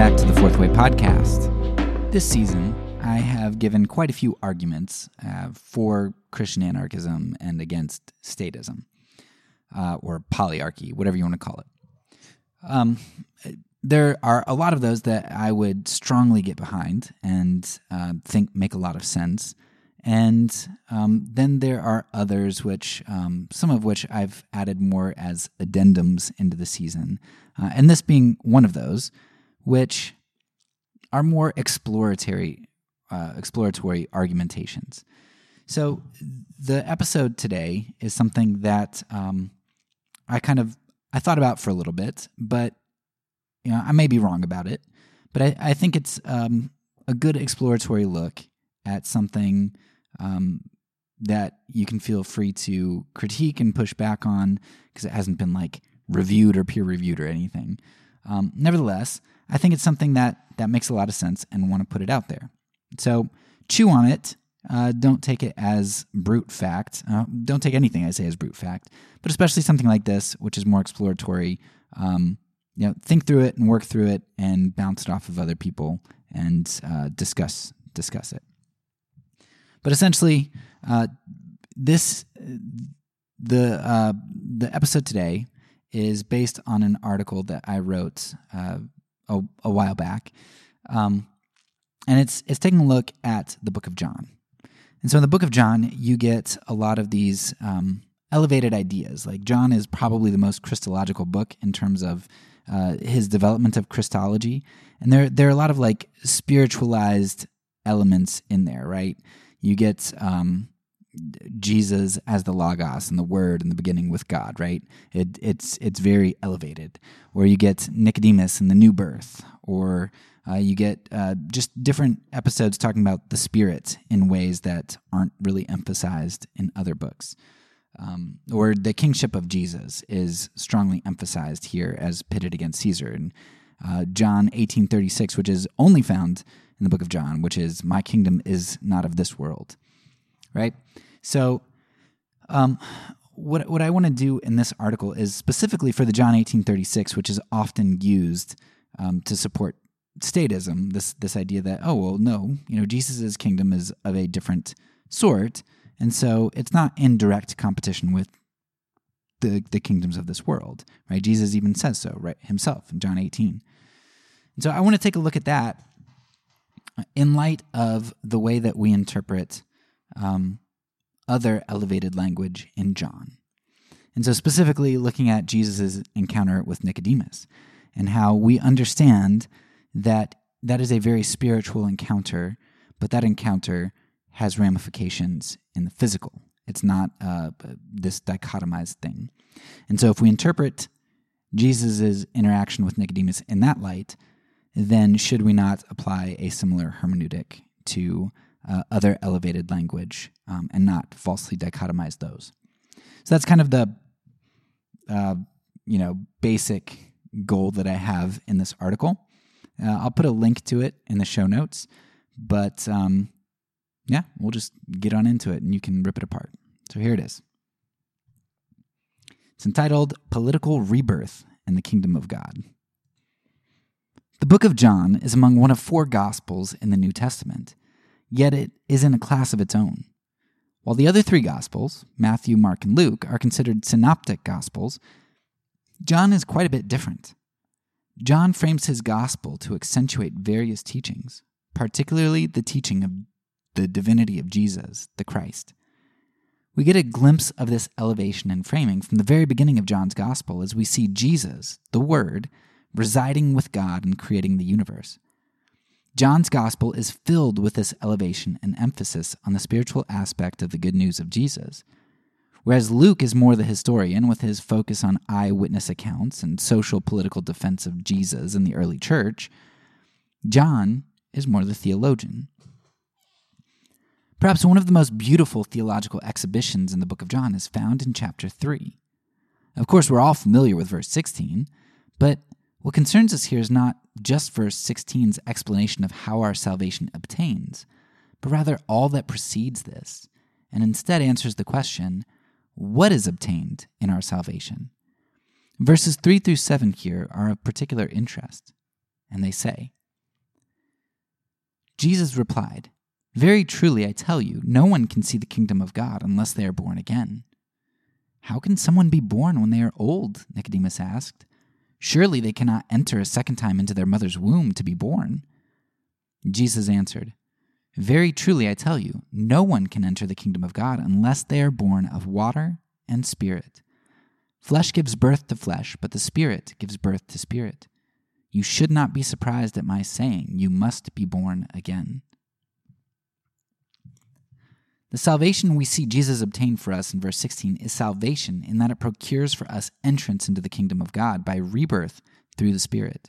back to the Fourth Way podcast. This season, I have given quite a few arguments uh, for Christian anarchism and against statism, uh, or polyarchy, whatever you want to call it. Um, there are a lot of those that I would strongly get behind and uh, think make a lot of sense. And um, then there are others, which um, some of which I've added more as addendums into the season, uh, and this being one of those, which are more exploratory, uh, exploratory argumentations. So the episode today is something that um, I kind of I thought about for a little bit, but you know I may be wrong about it, but I, I think it's um, a good exploratory look at something um, that you can feel free to critique and push back on because it hasn't been like reviewed or peer reviewed or anything. Um, nevertheless, I think it's something that that makes a lot of sense and want to put it out there. So chew on it. Uh, don't take it as brute fact. Uh, don't take anything I say as brute fact, but especially something like this, which is more exploratory. Um, you know, think through it and work through it and bounce it off of other people and uh, discuss discuss it. But essentially, uh, this the uh, the episode today is based on an article that I wrote uh, a, a, while back, um, and it's it's taking a look at the Book of John. And so, in the Book of John, you get a lot of these um, elevated ideas. Like John is probably the most Christological book in terms of uh, his development of Christology, and there there are a lot of like spiritualized elements in there, right? You get um, Jesus as the Logos and the Word in the beginning with God, right? It, it's it's very elevated. Or you get Nicodemus and the new birth, or uh, you get uh, just different episodes talking about the Spirit in ways that aren't really emphasized in other books. Um, or the kingship of Jesus is strongly emphasized here as pitted against Caesar. And uh, John 1836, which is only found in the book of John, which is, My kingdom is not of this world. Right? So, um, what, what I want to do in this article is specifically for the John 1836, which is often used um, to support statism, this, this idea that, oh, well, no, you know, Jesus' kingdom is of a different sort. And so it's not in direct competition with the, the kingdoms of this world, right? Jesus even says so, right, himself in John 18. And so I want to take a look at that in light of the way that we interpret um, other elevated language in John. And so, specifically, looking at Jesus' encounter with Nicodemus and how we understand that that is a very spiritual encounter, but that encounter has ramifications in the physical. It's not uh, this dichotomized thing. And so, if we interpret Jesus' interaction with Nicodemus in that light, then should we not apply a similar hermeneutic to uh, other elevated language um, and not falsely dichotomize those? So that's kind of the uh, you know basic goal that I have in this article. Uh, I'll put a link to it in the show notes, but um, yeah, we'll just get on into it and you can rip it apart. So here it is. It's entitled Political Rebirth in the Kingdom of God. The book of John is among one of four Gospels in the New Testament, yet it is in a class of its own. While the other three Gospels, Matthew, Mark, and Luke, are considered synoptic Gospels, John is quite a bit different. John frames his Gospel to accentuate various teachings, particularly the teaching of the divinity of Jesus, the Christ. We get a glimpse of this elevation and framing from the very beginning of John's Gospel as we see Jesus, the Word, residing with God and creating the universe. John's gospel is filled with this elevation and emphasis on the spiritual aspect of the good news of Jesus. Whereas Luke is more the historian with his focus on eyewitness accounts and social political defense of Jesus in the early church, John is more the theologian. Perhaps one of the most beautiful theological exhibitions in the book of John is found in chapter 3. Of course, we're all familiar with verse 16, but what concerns us here is not just verse 16's explanation of how our salvation obtains, but rather all that precedes this, and instead answers the question what is obtained in our salvation? Verses 3 through 7 here are of particular interest. and they say. Jesus replied, Very truly I tell you, no one can see the kingdom of God unless they are born again. How can someone be born when they are old? Nicodemus asked. Surely they cannot enter a second time into their mother's womb to be born. Jesus answered, Very truly I tell you, no one can enter the kingdom of God unless they are born of water and spirit. Flesh gives birth to flesh, but the Spirit gives birth to spirit. You should not be surprised at my saying, You must be born again. The salvation we see Jesus obtain for us in verse 16 is salvation in that it procures for us entrance into the kingdom of God by rebirth through the Spirit.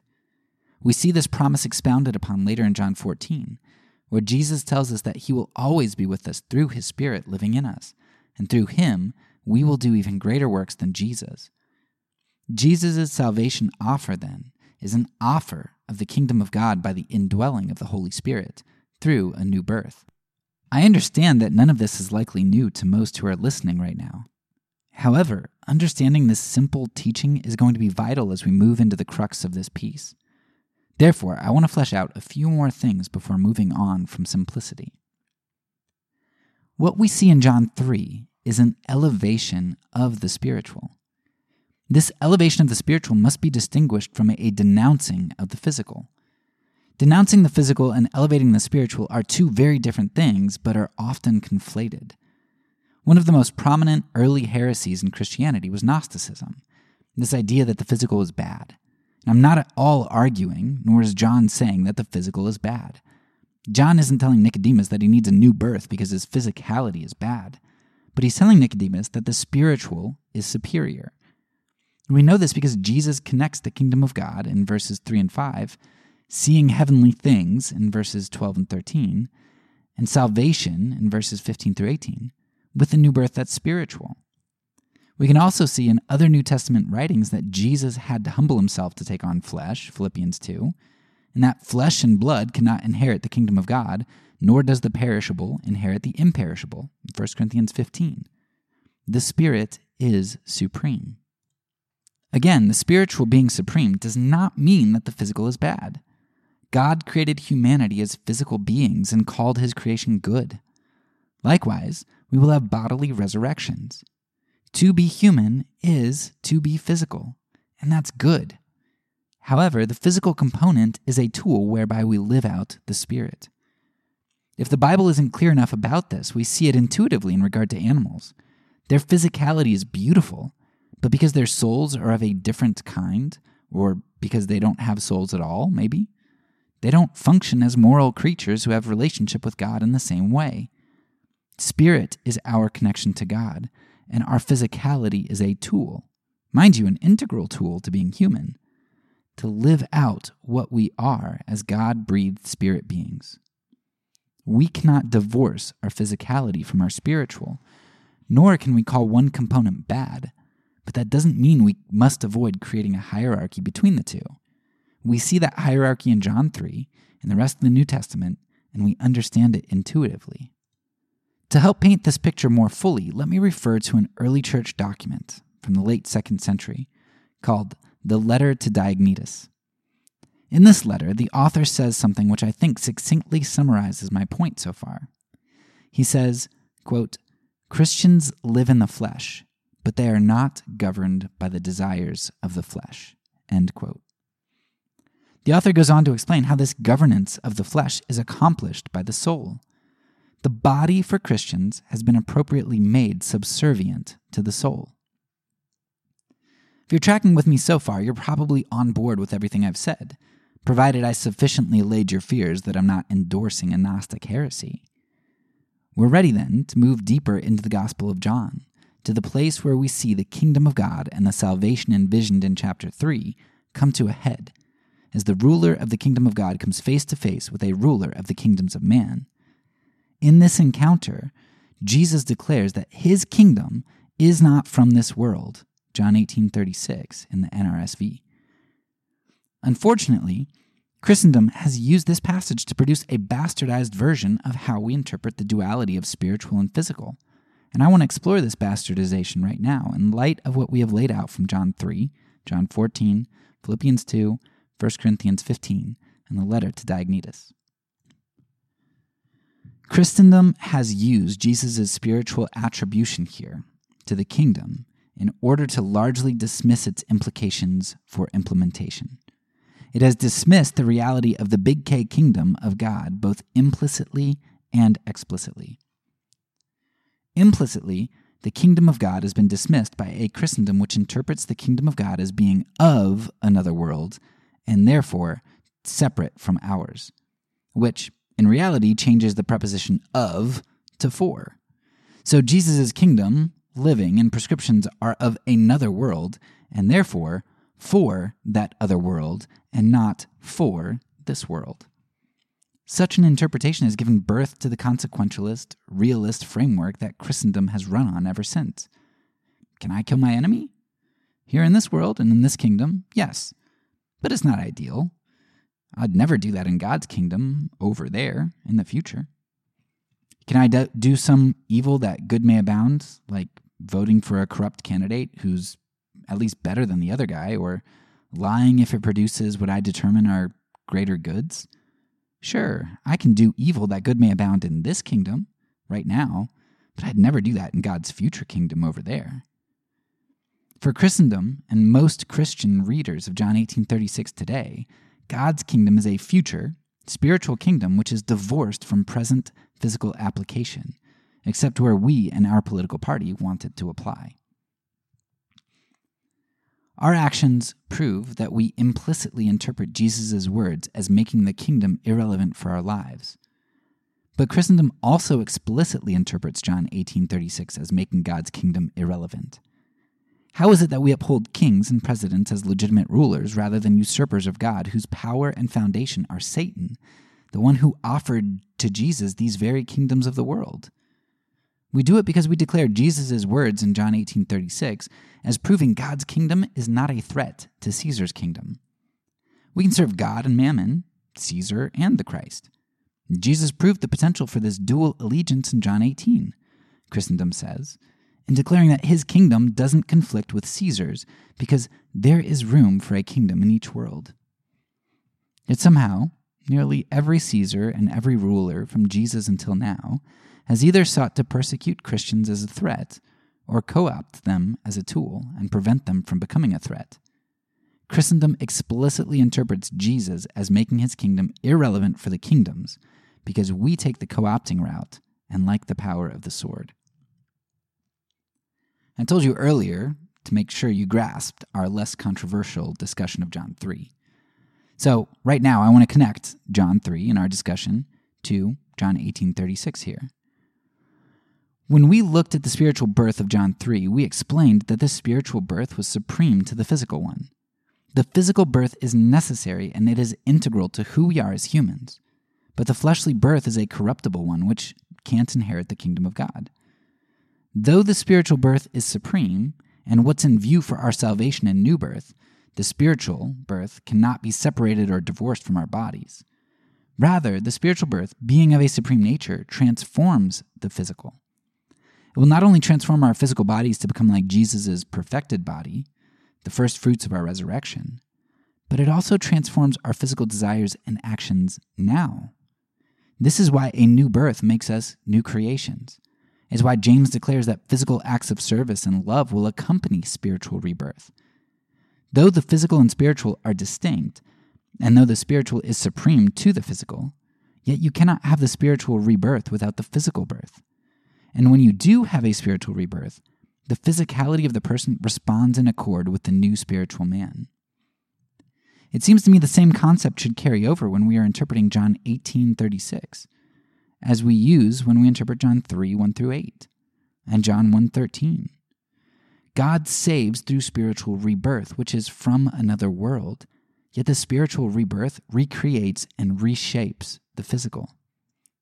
We see this promise expounded upon later in John 14, where Jesus tells us that he will always be with us through his Spirit living in us, and through him we will do even greater works than Jesus. Jesus' salvation offer, then, is an offer of the kingdom of God by the indwelling of the Holy Spirit through a new birth. I understand that none of this is likely new to most who are listening right now. However, understanding this simple teaching is going to be vital as we move into the crux of this piece. Therefore, I want to flesh out a few more things before moving on from simplicity. What we see in John 3 is an elevation of the spiritual. This elevation of the spiritual must be distinguished from a denouncing of the physical. Denouncing the physical and elevating the spiritual are two very different things, but are often conflated. One of the most prominent early heresies in Christianity was Gnosticism, this idea that the physical is bad. And I'm not at all arguing, nor is John saying that the physical is bad. John isn't telling Nicodemus that he needs a new birth because his physicality is bad, but he's telling Nicodemus that the spiritual is superior. We know this because Jesus connects the kingdom of God in verses 3 and 5 seeing heavenly things in verses 12 and 13, and salvation in verses 15 through 18, with a new birth that's spiritual. We can also see in other New Testament writings that Jesus had to humble himself to take on flesh, Philippians 2, and that flesh and blood cannot inherit the kingdom of God, nor does the perishable inherit the imperishable, 1 Corinthians 15. The Spirit is supreme. Again, the spiritual being supreme does not mean that the physical is bad. God created humanity as physical beings and called his creation good. Likewise, we will have bodily resurrections. To be human is to be physical, and that's good. However, the physical component is a tool whereby we live out the spirit. If the Bible isn't clear enough about this, we see it intuitively in regard to animals. Their physicality is beautiful, but because their souls are of a different kind, or because they don't have souls at all, maybe, they don't function as moral creatures who have relationship with God in the same way. Spirit is our connection to God, and our physicality is a tool, mind you, an integral tool to being human, to live out what we are as God breathed spirit beings. We cannot divorce our physicality from our spiritual, nor can we call one component bad, but that doesn't mean we must avoid creating a hierarchy between the two. We see that hierarchy in John 3 and the rest of the New Testament, and we understand it intuitively. To help paint this picture more fully, let me refer to an early church document from the late second century called the Letter to Diognetus. In this letter, the author says something which I think succinctly summarizes my point so far. He says, quote, Christians live in the flesh, but they are not governed by the desires of the flesh. End quote. The author goes on to explain how this governance of the flesh is accomplished by the soul. The body for Christians has been appropriately made subservient to the soul. If you're tracking with me so far, you're probably on board with everything I've said, provided I sufficiently allayed your fears that I'm not endorsing a Gnostic heresy. We're ready then to move deeper into the Gospel of John, to the place where we see the kingdom of God and the salvation envisioned in chapter 3 come to a head as the ruler of the kingdom of God comes face to face with a ruler of the kingdoms of man. In this encounter, Jesus declares that his kingdom is not from this world. John 18:36 in the NRSV. Unfortunately, Christendom has used this passage to produce a bastardized version of how we interpret the duality of spiritual and physical. And I want to explore this bastardization right now in light of what we have laid out from John 3, John 14, Philippians 2, 1 Corinthians 15, and the letter to Diognetus. Christendom has used Jesus' spiritual attribution here to the kingdom in order to largely dismiss its implications for implementation. It has dismissed the reality of the big K kingdom of God both implicitly and explicitly. Implicitly, the kingdom of God has been dismissed by a Christendom which interprets the kingdom of God as being of another world and therefore separate from ours, which in reality changes the preposition of to for. So Jesus' kingdom, living, and prescriptions are of another world, and therefore for that other world, and not for this world. Such an interpretation has given birth to the consequentialist, realist framework that Christendom has run on ever since. Can I kill my enemy? Here in this world and in this kingdom, yes. But it's not ideal. I'd never do that in God's kingdom over there in the future. Can I do some evil that good may abound, like voting for a corrupt candidate who's at least better than the other guy, or lying if it produces what I determine are greater goods? Sure, I can do evil that good may abound in this kingdom, right now, but I'd never do that in God's future kingdom over there. For Christendom and most Christian readers of John 18:36 today, God's kingdom is a future, spiritual kingdom which is divorced from present physical application, except where we and our political party want it to apply. Our actions prove that we implicitly interpret Jesus' words as making the kingdom irrelevant for our lives. But Christendom also explicitly interprets John 18:36 as making God's kingdom irrelevant. How is it that we uphold kings and presidents as legitimate rulers rather than usurpers of God, whose power and foundation are Satan, the one who offered to Jesus these very kingdoms of the world? We do it because we declare Jesus' words in John 18:36 as proving God's kingdom is not a threat to Caesar's kingdom. We can serve God and mammon, Caesar and the Christ. Jesus proved the potential for this dual allegiance in John 18, Christendom says, in declaring that his kingdom doesn't conflict with Caesar's because there is room for a kingdom in each world. Yet somehow, nearly every Caesar and every ruler from Jesus until now has either sought to persecute Christians as a threat or co opt them as a tool and prevent them from becoming a threat. Christendom explicitly interprets Jesus as making his kingdom irrelevant for the kingdoms because we take the co opting route and like the power of the sword. I told you earlier to make sure you grasped our less controversial discussion of John 3. So, right now I want to connect John 3 in our discussion to John 18:36 here. When we looked at the spiritual birth of John 3, we explained that this spiritual birth was supreme to the physical one. The physical birth is necessary and it is integral to who we are as humans. But the fleshly birth is a corruptible one which can't inherit the kingdom of God. Though the spiritual birth is supreme, and what's in view for our salvation and new birth, the spiritual birth cannot be separated or divorced from our bodies. Rather, the spiritual birth, being of a supreme nature, transforms the physical. It will not only transform our physical bodies to become like Jesus' perfected body, the first fruits of our resurrection, but it also transforms our physical desires and actions now. This is why a new birth makes us new creations is why James declares that physical acts of service and love will accompany spiritual rebirth. Though the physical and spiritual are distinct, and though the spiritual is supreme to the physical, yet you cannot have the spiritual rebirth without the physical birth. And when you do have a spiritual rebirth, the physicality of the person responds in accord with the new spiritual man. It seems to me the same concept should carry over when we are interpreting John 18:36 as we use when we interpret John 3 1 through 8 and John 1 13. God saves through spiritual rebirth, which is from another world, yet the spiritual rebirth recreates and reshapes the physical.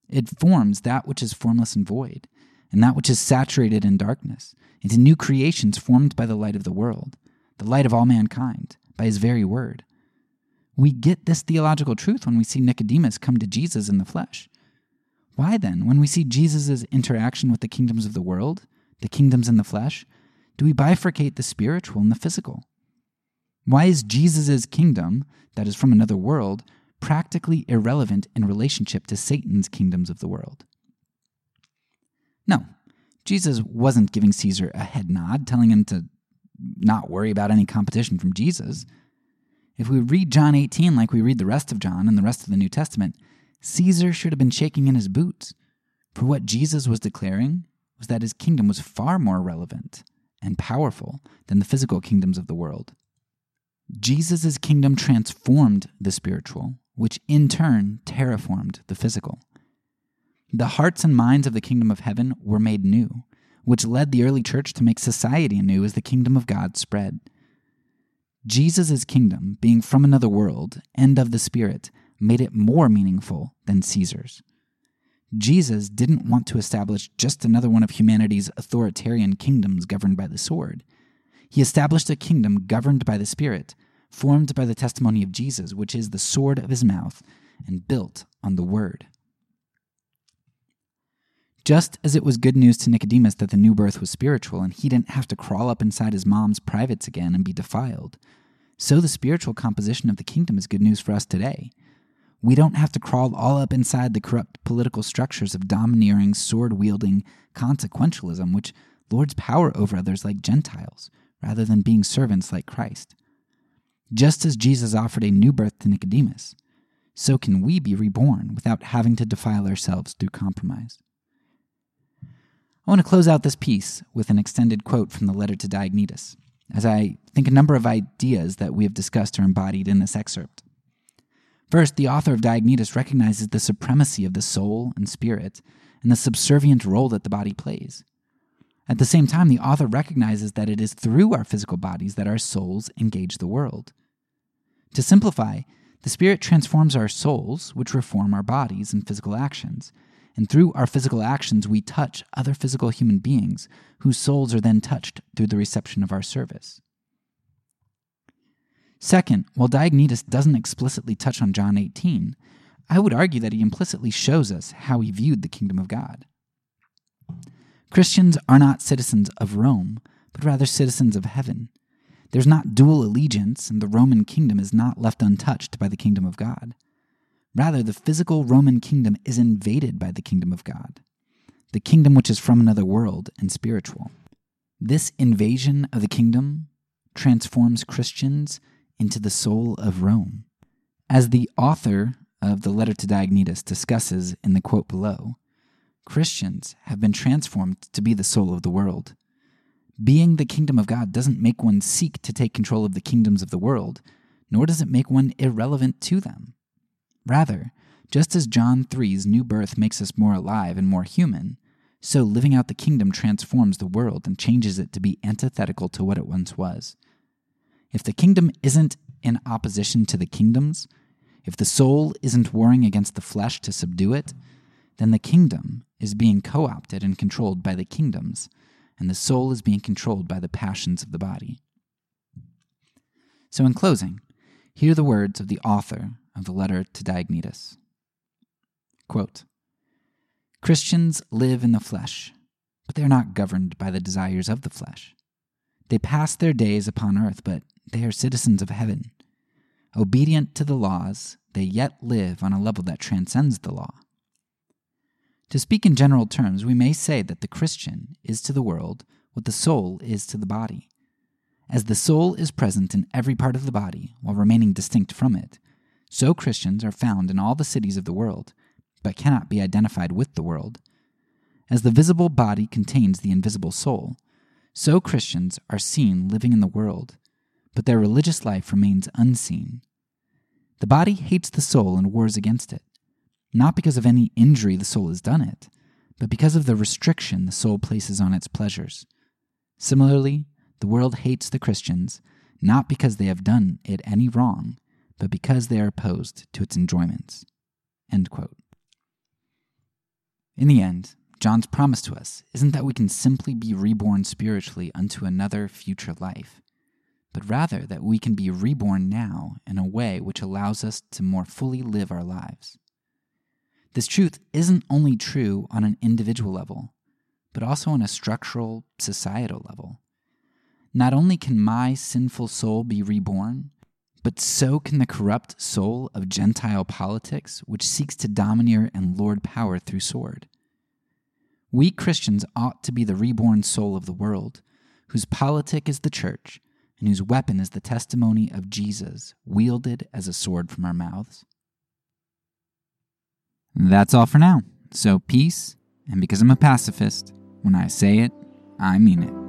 It forms that which is formless and void, and that which is saturated in darkness, into new creations formed by the light of the world, the light of all mankind, by his very word. We get this theological truth when we see Nicodemus come to Jesus in the flesh why then, when we see Jesus' interaction with the kingdoms of the world, the kingdoms in the flesh, do we bifurcate the spiritual and the physical? Why is Jesus' kingdom, that is from another world, practically irrelevant in relationship to Satan's kingdoms of the world? No, Jesus wasn't giving Caesar a head nod, telling him to not worry about any competition from Jesus. If we read John 18 like we read the rest of John and the rest of the New Testament, Caesar should have been shaking in his boots. For what Jesus was declaring was that his kingdom was far more relevant and powerful than the physical kingdoms of the world. Jesus' kingdom transformed the spiritual, which in turn terraformed the physical. The hearts and minds of the kingdom of heaven were made new, which led the early church to make society anew as the kingdom of God spread. Jesus' kingdom, being from another world and of the Spirit, made it more meaningful than Caesar's. Jesus didn't want to establish just another one of humanity's authoritarian kingdoms governed by the sword. He established a kingdom governed by the Spirit, formed by the testimony of Jesus, which is the sword of his mouth, and built on the Word. Just as it was good news to Nicodemus that the new birth was spiritual and he didn't have to crawl up inside his mom's privates again and be defiled, so the spiritual composition of the kingdom is good news for us today. We don't have to crawl all up inside the corrupt political structures of domineering, sword wielding consequentialism, which lords power over others like Gentiles, rather than being servants like Christ. Just as Jesus offered a new birth to Nicodemus, so can we be reborn without having to defile ourselves through compromise. I want to close out this piece with an extended quote from the letter to Diognetus, as I think a number of ideas that we have discussed are embodied in this excerpt. First, the author of Diognetus recognizes the supremacy of the soul and spirit and the subservient role that the body plays. At the same time, the author recognizes that it is through our physical bodies that our souls engage the world. To simplify, the spirit transforms our souls, which reform our bodies and physical actions. And through our physical actions, we touch other physical human beings whose souls are then touched through the reception of our service. Second, while Diognetus doesn't explicitly touch on John 18, I would argue that he implicitly shows us how he viewed the kingdom of God. Christians are not citizens of Rome, but rather citizens of heaven. There's not dual allegiance, and the Roman kingdom is not left untouched by the kingdom of God. Rather, the physical Roman kingdom is invaded by the kingdom of God, the kingdom which is from another world and spiritual. This invasion of the kingdom transforms Christians into the soul of Rome. As the author of the letter to Diognetus discusses in the quote below, Christians have been transformed to be the soul of the world. Being the kingdom of God doesn't make one seek to take control of the kingdoms of the world, nor does it make one irrelevant to them. Rather, just as John 3's new birth makes us more alive and more human, so living out the kingdom transforms the world and changes it to be antithetical to what it once was. If the kingdom isn't in opposition to the kingdoms, if the soul isn't warring against the flesh to subdue it, then the kingdom is being co opted and controlled by the kingdoms, and the soul is being controlled by the passions of the body. So, in closing, hear the words of the author of the letter to Diognetus. Quote, Christians live in the flesh, but they are not governed by the desires of the flesh. They pass their days upon earth, but they are citizens of heaven. Obedient to the laws, they yet live on a level that transcends the law. To speak in general terms, we may say that the Christian is to the world what the soul is to the body. As the soul is present in every part of the body while remaining distinct from it, so Christians are found in all the cities of the world, but cannot be identified with the world. As the visible body contains the invisible soul, so Christians are seen living in the world, but their religious life remains unseen. The body hates the soul and wars against it, not because of any injury the soul has done it, but because of the restriction the soul places on its pleasures. Similarly, the world hates the Christians, not because they have done it any wrong, but because they are opposed to its enjoyments. In the end, John's promise to us isn't that we can simply be reborn spiritually unto another future life but rather that we can be reborn now in a way which allows us to more fully live our lives. This truth isn't only true on an individual level, but also on a structural, societal level. not only can my sinful soul be reborn, but so can the corrupt soul of Gentile politics, which seeks to domineer and lord power through sword. We Christians ought to be the reborn soul of the world, whose politic is the church, and whose weapon is the testimony of Jesus, wielded as a sword from our mouths. That's all for now. So, peace, and because I'm a pacifist, when I say it, I mean it.